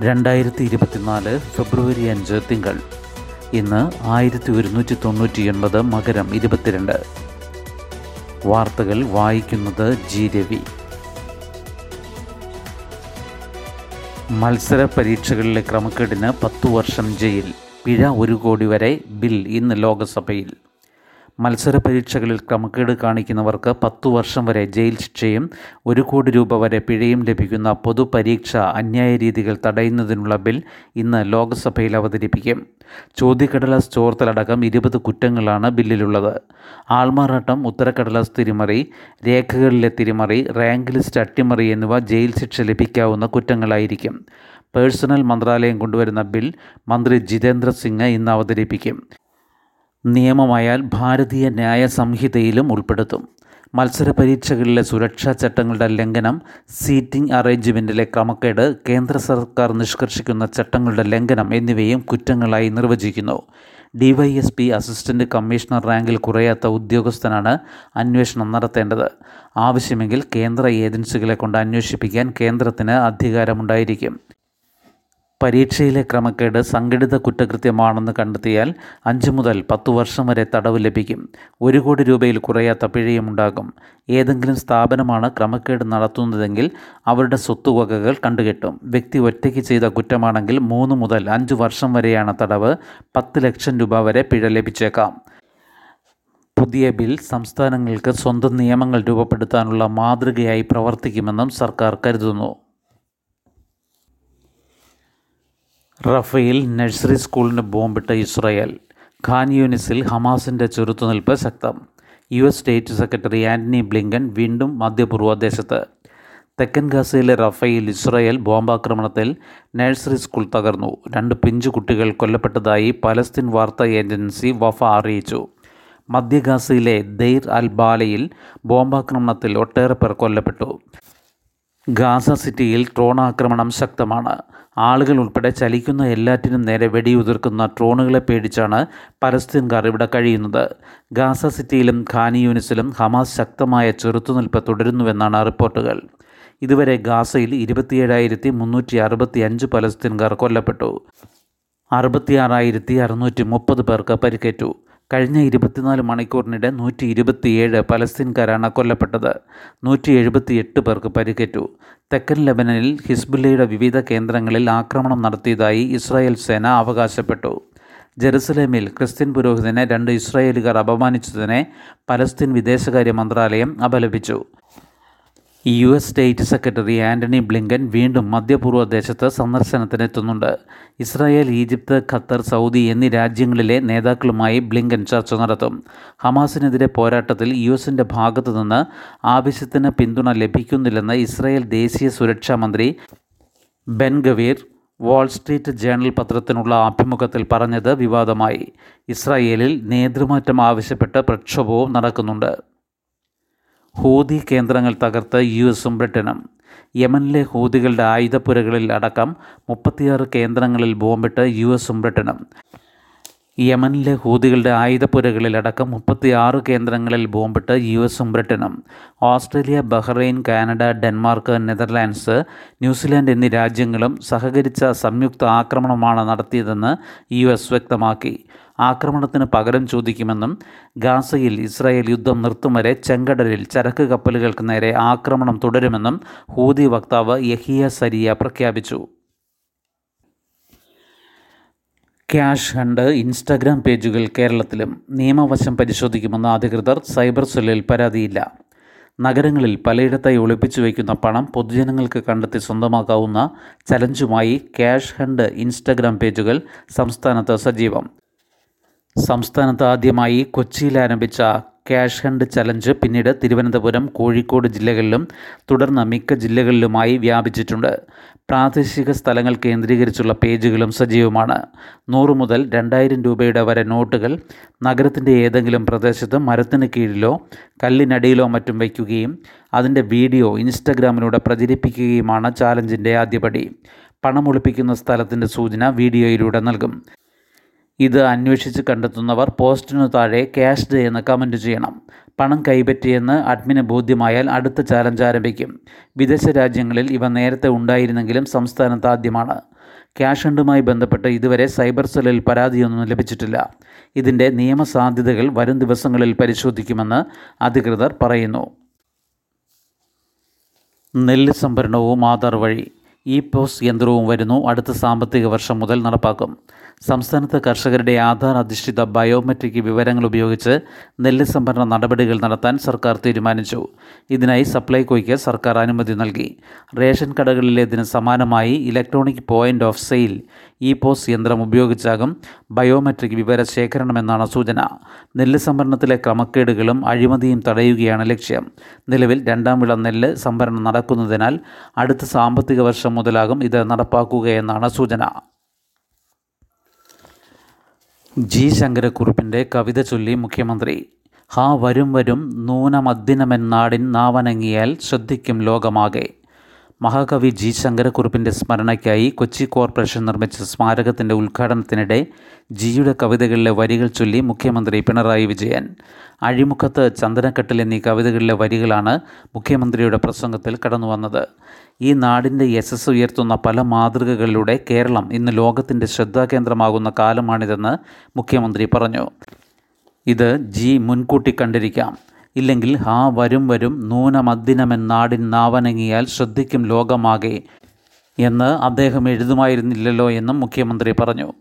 രണ്ടായിരത്തി ഇരുപത്തിനാല് ഫെബ്രുവരി അഞ്ച് തിങ്കൾ. ഇന്ന് ആയിരത്തി ഒരുന്നൂറ്റി തൊണ്ണൂറ്റി ഒൻപത് മകരം ഇരുപത്തിരണ്ട്. വാർത്തകൾ വായിക്കുന്നത് ജി രവി. മത്സര പരീക്ഷകളിലെ ക്രമക്കേടിന് പത്തു വർഷം ജയിൽ. പിഴ ഒരു കോടി വരെ ബിൽ ഇന്ന് ലോകസഭയിൽ. മത്സര പരീക്ഷകളിൽ ക്രമക്കേട് കാണിക്കുന്നവർക്ക് പത്തു വർഷം വരെ ജയിൽ ശിക്ഷയും ഒരു കോടി രൂപ വരെ പിഴയും ലഭിക്കുന്ന പൊതുപരീക്ഷ അന്യായ രീതികൾ തടയുന്നതിനുള്ള ബിൽ ഇന്ന് ലോക്സഭയിൽ അവതരിപ്പിക്കും. ചോദ്യക്കടലാസ് ചോർത്തലടക്കം ഇരുപത് കുറ്റങ്ങളാണ് ബില്ലിലുള്ളത്. ആൾമാറാട്ടം ഉത്തരക്കടലാസ് തിരിമറി രേഖകളിലെ തിരിമറി റാങ്ക് ലിസ്റ്റ് അട്ടിമറി എന്നിവ ജയിൽ ശിക്ഷ ലഭിക്കാവുന്ന കുറ്റങ്ങളായിരിക്കും. പേഴ്സണൽ മന്ത്രാലയം കൊണ്ടുവരുന്ന ബിൽ മന്ത്രി ജിതേന്ദ്ര സിംഗ് ഇന്ന് അവതരിപ്പിക്കും. നിയമമായാൽ ഭാരതീയ ന്യായ സംഹിതയിലും ഉൾപ്പെടുത്തും. മത്സര പരീക്ഷകളിലെ സുരക്ഷാ ചട്ടങ്ങളുടെ ലംഘനം സീറ്റിംഗ് അറേഞ്ച്മെന്റിലെ ക്രമക്കേട് കേന്ദ്ര സർക്കാർ നിഷ്കർഷിക്കുന്ന ചട്ടങ്ങളുടെ ലംഘനം എന്നിവയും കുറ്റങ്ങളായി നിർവചിക്കുന്നു. ഡിവൈഎസ്പി അസിസ്റ്റന്റ് കമ്മീഷണർ റാങ്കിൽ കുറയാത്ത ഉദ്യോഗസ്ഥനാണ് അന്വേഷണം നടത്തേണ്ടത്. ആവശ്യമെങ്കിൽ കേന്ദ്ര ഏജൻസികളെ കൊണ്ട് അന്വേഷിപ്പിക്കാൻ കേന്ദ്രത്തിന് അധികാരമുണ്ടായിരിക്കും. പരീക്ഷയിലെ ക്രമക്കേട് സംഘടിത കുറ്റകൃത്യമാണെന്ന് കണ്ടെത്തിയാൽ അഞ്ച് മുതൽ പത്തു വർഷം വരെ തടവ് ലഭിക്കും. ഒരു കോടി രൂപയിൽ കുറയാത്ത പിഴയുമുണ്ടാകും ഏതെങ്കിലും സ്ഥാപനമാണ് ക്രമക്കേട് നടത്തുന്നതെങ്കിൽ അവരുടെ സ്വത്തുവകകൾ കണ്ടുകെട്ടും. വ്യക്തി ഒറ്റയ്ക്ക് ചെയ്ത കുറ്റമാണെങ്കിൽ മൂന്ന് മുതൽ അഞ്ച് വർഷം വരെയാണ് തടവ്. പത്ത് ലക്ഷം രൂപ വരെ പിഴ ലഭിച്ചേക്കാം. പുതിയ ബിൽ സംസ്ഥാനങ്ങൾക്ക് സ്വന്തം നിയമങ്ങൾ രൂപപ്പെടുത്താനുള്ള മാതൃകയായി പ്രവർത്തിക്കുമെന്നും സർക്കാർ കരുതുന്നു. റഫേൽ നഴ്സറി സ്കൂളിന് ബോംബിട്ട ഇസ്രായേൽ. ഖാൻ യൂനിസിൽ ഹമാസിന്റെ ചെറുത്തുനിൽപ്പ് ശക്തം. U S state secretary Antony Blinken വീണ്ടും മധ്യപൂർവ ദേശത്ത് തെക്കൻ ഗാസയിലെ റഫയിൽ ഇസ്രായേൽ ബോംബാക്രമണത്തിൽ നഴ്സറി സ്കൂൾ തകർന്നു. രണ്ട് പിഞ്ചു കുട്ടികൾ കൊല്ലപ്പെട്ടതായി പലസ്തീൻ വാർത്താ ഏജൻസി വഫ അറിയിച്ചു. മധ്യഗാസയിലെ ദെയ്ർ അൽ ബാലയിൽ ബോംബാക്രമണത്തിൽ ഒട്ടേറെ പേർ കൊല്ലപ്പെട്ടു. ഗാസ സിറ്റിയിൽ ഡ്രോൺ ആക്രമണം ശക്തമാണ്. ആളുകൾ ഉൾപ്പെടെ ചലിക്കുന്ന എല്ലാറ്റിനും നേരെ വെടിയുതിർക്കുന്ന ഡ്രോണുകളെ പേടിച്ചാണ് പലസ്തീൻകാർ ഇവിടെ കഴിയുന്നത്. ഗാസ സിറ്റിയിലും ഖാനി യൂണിസിലും ഹമാസ് ശക്തമായ ചെറുത്തുനിൽപ്പ് തുടരുന്നുവെന്നാണ് റിപ്പോർട്ടുകൾ. ഇതുവരെ ഗാസയിൽ ഇരുപത്തിയേഴായിരത്തി മുന്നൂറ്റി അറുപത്തി അഞ്ച് പലസ്തീൻകാർ കൊല്ലപ്പെട്ടു. അറുപത്തിയാറായിരത്തി അറുന്നൂറ്റി മുപ്പത് പേർക്ക് പരിക്കേറ്റു. കഴിഞ്ഞ ഇരുപത്തിനാല് മണിക്കൂറിനിടെ നൂറ്റി ഇരുപത്തിയേഴ് പലസ്തീൻകാരാണ് കൊല്ലപ്പെട്ടത്. നൂറ്റി എഴുപത്തിയെട്ട് പേർക്ക് പരിക്കേറ്റു. തെക്കൻ ലെബനനിൽ ഹിസ്ബുല്ലയുടെ വിവിധ കേന്ദ്രങ്ങളിൽ ആക്രമണം നടത്തിയതായി ഇസ്രായേൽ സേന അവകാശപ്പെട്ടു. ജെറുസലേമിൽ ക്രിസ്ത്യൻ പുരോഹിതനെ രണ്ട് ഇസ്രായേലുകാർ അപമാനിച്ചതിനെ പലസ്തീൻ വിദേശകാര്യ മന്ത്രാലയം അപലപിച്ചു. U S state secretary Antony Blinken വീണ്ടും മധ്യപൂർവ ദേശത്ത് സന്ദർശനത്തിനെത്തുന്നുണ്ട്. ഇസ്രായേൽ ഈജിപ്ത് ഖത്തർ സൗദി എന്നീ രാജ്യങ്ങളിലെ നേതാക്കളുമായി ബ്ലിങ്കൻ ചർച്ച നടത്തും. ഹമാസിനെതിരെ പോരാട്ടത്തിൽ യു എസിന്റെ ഭാഗത്തു നിന്ന് ആവശ്യത്തിന് പിന്തുണ ലഭിക്കുന്നില്ലെന്ന് ഇസ്രായേൽ ദേശീയ സുരക്ഷാ മന്ത്രി Ben Gvir Wall Street Journal പത്രത്തിനുള്ള അഭിമുഖത്തിൽ പറഞ്ഞത് വിവാദമായി. ഇസ്രായേലിൽ നേതൃമാറ്റം ആവശ്യപ്പെട്ട് പ്രക്ഷോഭവും നടക്കുന്നുണ്ട്. ഹൂതി കേന്ദ്രങ്ങൾ തകർത്ത് യു എസും ബ്രിട്ടനും. യമനിലെ ഹൂതികളുടെ ആയുധപ്പുരകളിൽ അടക്കം മുപ്പത്തിയാറ് കേന്ദ്രങ്ങളിൽ ബോംബിട്ട് യു എസും ബ്രിട്ടനും. യമനിലെ ഹൂതികളുടെ ആയുധപ്പുരകളിലടക്കം മുപ്പത്തിയാറ് കേന്ദ്രങ്ങളിൽ ബോംബിട്ട് യു എസും ബ്രിട്ടനും Australia Bahrain Canada Denmark Netherlands New Zealand എന്നീ രാജ്യങ്ങളും സഹകരിച്ച സംയുക്ത ആക്രമണമാണ് നടത്തിയതെന്ന് യു എസ് വ്യക്തമാക്കി. ആക്രമണത്തിന് പകരം ചോദിക്കുമെന്നും ഗാസയിൽ ഇസ്രായേൽ യുദ്ധം നിർത്തും വരെ ചെങ്കടലിൽ ചരക്ക് കപ്പലുകൾക്ക് നേരെ ആക്രമണം തുടരുമെന്നും ഹൂതി വക്താവ് യഹിയ സരിയ പ്രഖ്യാപിച്ചു. ക്യാഷ് ഹണ്ട് ഇൻസ്റ്റാഗ്രാം പേജുകൾ കേരളത്തിലും നിയമവശം പരിശോധിക്കുമെന്ന് അധികൃതർ സൈബർ സെല്ലിൽ പരാതിയില്ല. നഗരങ്ങളിൽ പലയിടത്തായി ഒളിപ്പിച്ചു വയ്ക്കുന്ന പണം പൊതുജനങ്ങൾക്ക് കണ്ടെത്തി സ്വന്തമാക്കാവുന്ന ചലഞ്ചുമായി ക്യാഷ് ഹണ്ട് ഇൻസ്റ്റാഗ്രാം പേജുകൾ സംസ്ഥാനത്ത് സജീവം. സംസ്ഥാനത്ത് ആദ്യമായി കൊച്ചിയിൽ ആരംഭിച്ച ക്യാഷ് ഹണ്ട് ചലഞ്ച് പിന്നീട് തിരുവനന്തപുരം കോഴിക്കോട് ജില്ലകളിലും തുടർന്ന് മിക്ക ജില്ലകളിലുമായി വ്യാപിച്ചിട്ടുണ്ട്. പ്രാദേശിക സ്ഥലങ്ങൾ കേന്ദ്രീകരിച്ചുള്ള പേജുകളും സജീവമാണ്. നൂറ് മുതൽ രണ്ടായിരം രൂപയുടെ വരെ നോട്ടുകൾ നഗരത്തിന്റെ ഏതെങ്കിലും പ്രദേശത്ത് മരത്തിന് കീഴിലോ കല്ലിനടിയിലോ മറ്റും വയ്ക്കുകയും അതിന്റെ വീഡിയോ ഇൻസ്റ്റഗ്രാമിലൂടെ പ്രചരിപ്പിക്കുകയുമാണ് ചാലഞ്ചിന്റെ ആദ്യപടി. പണമൊളിപ്പിക്കുന്ന സ്ഥലത്തിന്റെ സൂചന വീഡിയോയിലൂടെ നൽകും. ഇത് അന്വേഷിച്ച് കണ്ടെത്തുന്നവർ പോസ്റ്റിനു താഴെ ക്യാഷ്ഡ് എന്ന് കമന്റ് ചെയ്യണം. പണം കൈപ്പറ്റിയെന്ന് അഡ്മിന് ബോധ്യമായാൽ അടുത്ത ചാലഞ്ച് ആരംഭിക്കും. വിദേശ രാജ്യങ്ങളിൽ ഇവ നേരത്തെ ഉണ്ടായിരുന്നെങ്കിലും സംസ്ഥാനത്ത് ആദ്യമാണ്. ക്യാഷ് ഹണ്ടുമായി ബന്ധപ്പെട്ട് ഇതുവരെ സൈബർ സെല്ലിൽ പരാതിയൊന്നും ലഭിച്ചിട്ടില്ല. ഇതിന്റെ നിയമസാധ്യതകൾ വരും ദിവസങ്ങളിൽ പരിശോധിക്കുമെന്ന് അധികൃതർ പറയുന്നു. നെല്ല് സംഭരണവും ആധാർ വഴി ഇ പോസ് യന്ത്രവും വരുന്നു. അടുത്ത സാമ്പത്തിക വർഷം മുതൽ നടപ്പാക്കും. സംസ്ഥാനത്ത് കർഷകരുടെ ആധാർ അധിഷ്ഠിത ബയോമെട്രിക് വിവരങ്ങൾ ഉപയോഗിച്ച് നെല്ല് സംഭരണ നടപടികൾ നടത്താൻ സർക്കാർ തീരുമാനിച്ചു. ഇതിനായി സപ്ലൈകോയ്ക്ക് സർക്കാർ അനുമതി നൽകി. റേഷൻ കടകളിലേതിന് സമാനമായി electronic point of sale e POS യന്ത്രം ഉപയോഗിച്ചാകും ബയോമെട്രിക് വിവര ശേഖരണമെന്നാണ് സൂചന. നെല്ല് സംഭരണത്തിലെ ക്രമക്കേടുകളും അഴിമതിയും തടയുകയാണ് ലക്ഷ്യം. നിലവിൽ രണ്ടാം വിള നെല്ല് സംഭരണം നടക്കുന്നതിനാൽ അടുത്ത സാമ്പത്തിക വർഷം മുതലാകും ഇത് നടപ്പാക്കുകയെന്നാണ് സൂചന. ജി ശങ്കരക്കുറുപ്പിന്റെ കവിത ചൊല്ലി മുഖ്യമന്ത്രി. ഹാ വരും വരും നൂനമദ്ദിനമെന്നാടിൻ നാവനങ്ങിയാൽ ശ്രദ്ധിക്കും ലോകമാകെ. മഹാകവി ജി ശങ്കരക്കുറുപ്പിന്റെ സ്മരണയ്ക്കായി കൊച്ചി കോർപ്പറേഷൻ നിർമ്മിച്ച സ്മാരകത്തിന്റെ ഉദ്ഘാടനത്തിനിടെ ജിയുടെ കവിതകളിലെ വരികൾ ചൊല്ലി മുഖ്യമന്ത്രി പിണറായി വിജയൻ. അഴിമുഖത്ത് ചന്ദനക്കെട്ടിൽ എന്നീ കവിതകളിലെ വരികളാണ് മുഖ്യമന്ത്രിയുടെ പ്രസംഗത്തിൽ കടന്നു വന്നത് ഈ നാടിന്റെ യശസ് ഉയർത്തുന്ന പല മാതൃകകളിലൂടെ കേരളം ഇന്ന് ലോകത്തിന്റെ ശ്രദ്ധാകേന്ദ്രമാകുന്ന കാലമാണിതെന്ന് മുഖ്യമന്ത്രി പറഞ്ഞു. ഇത് ജി മുൻകൂട്ടി കണ്ടിരിക്കാം. ഇല്ലെങ്കിൽ ഹാ വരും വരും നൂനമദ്ദിനമെന്നാടിൻ നാവനങ്ങിയാൽ ശ്രദ്ധിക്കും ലോകമാകെ എന്ന് അദ്ദേഹം എഴുതുമായിരുന്നില്ലല്ലോ എന്നും മുഖ്യമന്ത്രി പറഞ്ഞു.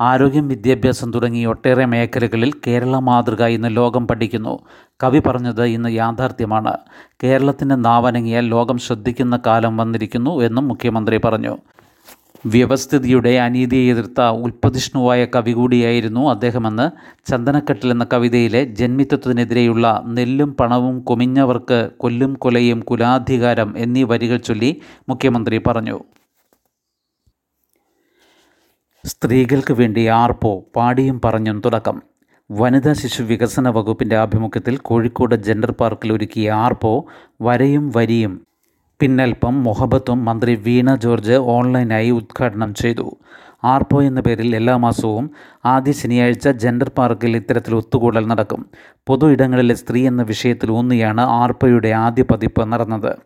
ആരോഗ്യം വിദ്യാഭ്യാസം തുടങ്ങി ഒട്ടേറെ മേഖലകളിൽ കേരള മാതൃക ഇന്ന് ലോകം പഠിക്കുന്നു. കവി പറഞ്ഞത് ഇന്ന് യാഥാർത്ഥ്യമാണ്. കേരളത്തിന്റെ നാവനങ്ങിയാൽ ലോകം ശ്രദ്ധിക്കുന്ന കാലം വന്നിരിക്കുന്നു എന്നും മുഖ്യമന്ത്രി പറഞ്ഞു. വ്യവസ്ഥിതിയുടെ അനീതിയെ എതിർത്ത ഉൽപ്പതിഷ്ണുവായ കവി കൂടിയായിരുന്നു അദ്ദേഹമെന്ന് ചന്ദനക്കെട്ടിൽ എന്ന കവിതയിലെ ജന്മിത്വത്തിനെതിരെയുള്ള നെല്ലും പണവും കൊമിഞ്ഞവർക്ക് കൊല്ലും കൊലയും കുലാധികാരം എന്നീ വരികൾ ചൊല്ലി മുഖ്യമന്ത്രി പറഞ്ഞു. സ്ത്രീകൾക്ക് വേണ്ടി ആർപ്പോ പാടിയും പറഞ്ഞും തുടക്കം. വനിതാ ശിശു വികസന വകുപ്പിന്റെ ആഭിമുഖ്യത്തിൽ കോഴിക്കോട് ജെൻഡർ പാർക്കിൽ ഒരുക്കിയ ആർപ്പോ വരയും വരിയും പിന്നൽപ്പം മൊഹബത്തും മന്ത്രി വീണ ജോർജ് ഓൺലൈനായി ഉദ്ഘാടനം ചെയ്തു. ആർപോ എന്ന പേരിൽ എല്ലാ മാസവും ആദ്യ ശനിയാഴ്ച ജെൻഡർ പാർക്കിൽ ഇത്തരത്തിൽ ഒത്തുകൂടൽ നടക്കും. പൊതു ഇടങ്ങളിലെ സ്ത്രീ എന്ന വിഷയത്തിൽ ഊന്നിയാണ് ആർപോയുടെ ആദ്യ പതിപ്പ് നടന്നത്.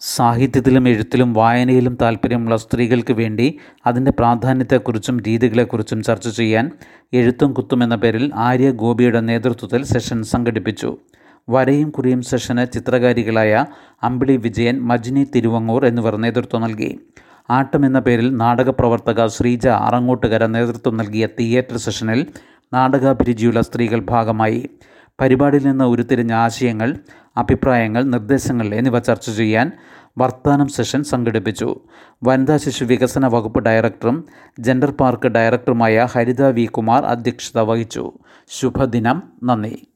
സാഹിത്യത്തിലും എഴുത്തിലും വായനയിലും താല്പര്യമുള്ള സ്ത്രീകൾക്ക് വേണ്ടി അതിന്റെ പ്രാധാന്യത്തെക്കുറിച്ചും രീതികളെക്കുറിച്ചും ചർച്ച ചെയ്യാൻ എഴുത്തും കുത്തും എന്ന പേരിൽ ആര്യ ഗോപിയുടെ നേതൃത്വത്തിൽ സെഷൻ സംഘടിപ്പിച്ചു. വരയും കുറിയും സെഷന് ചിത്രകാരികളായ അമ്പിളി വിജയൻ മജ്നി തിരുവങ്ങൂർ എന്നിവർ നേതൃത്വം നൽകി. ആട്ടം എന്ന പേരിൽ നാടകപ്രവർത്തക ശ്രീജ അറങ്ങോട്ടുകര നേതൃത്വം നൽകിയ തിയേറ്റർ സെഷനിൽ നാടകാഭിരുചിയുള്ള സ്ത്രീകൾ ഭാഗമായി. പരിപാടിയിൽ നിന്ന് ഉരുത്തിരിഞ്ഞ ആശയങ്ങൾ അഭിപ്രായങ്ങൾ നിർദ്ദേശങ്ങൾ എന്നിവ ചർച്ച ചെയ്യാൻ വർത്താനം സെഷൻ സംഘടിപ്പിച്ചു. വനിതാ ശിശു വികസന വകുപ്പ് ഡയറക്ടറും ജെൻഡർ പാർക്ക് ഡയറക്ടറുമായ ഹരിത വി കുമാർ അധ്യക്ഷത വഹിച്ചു. ശുഭദിനം. നന്ദി.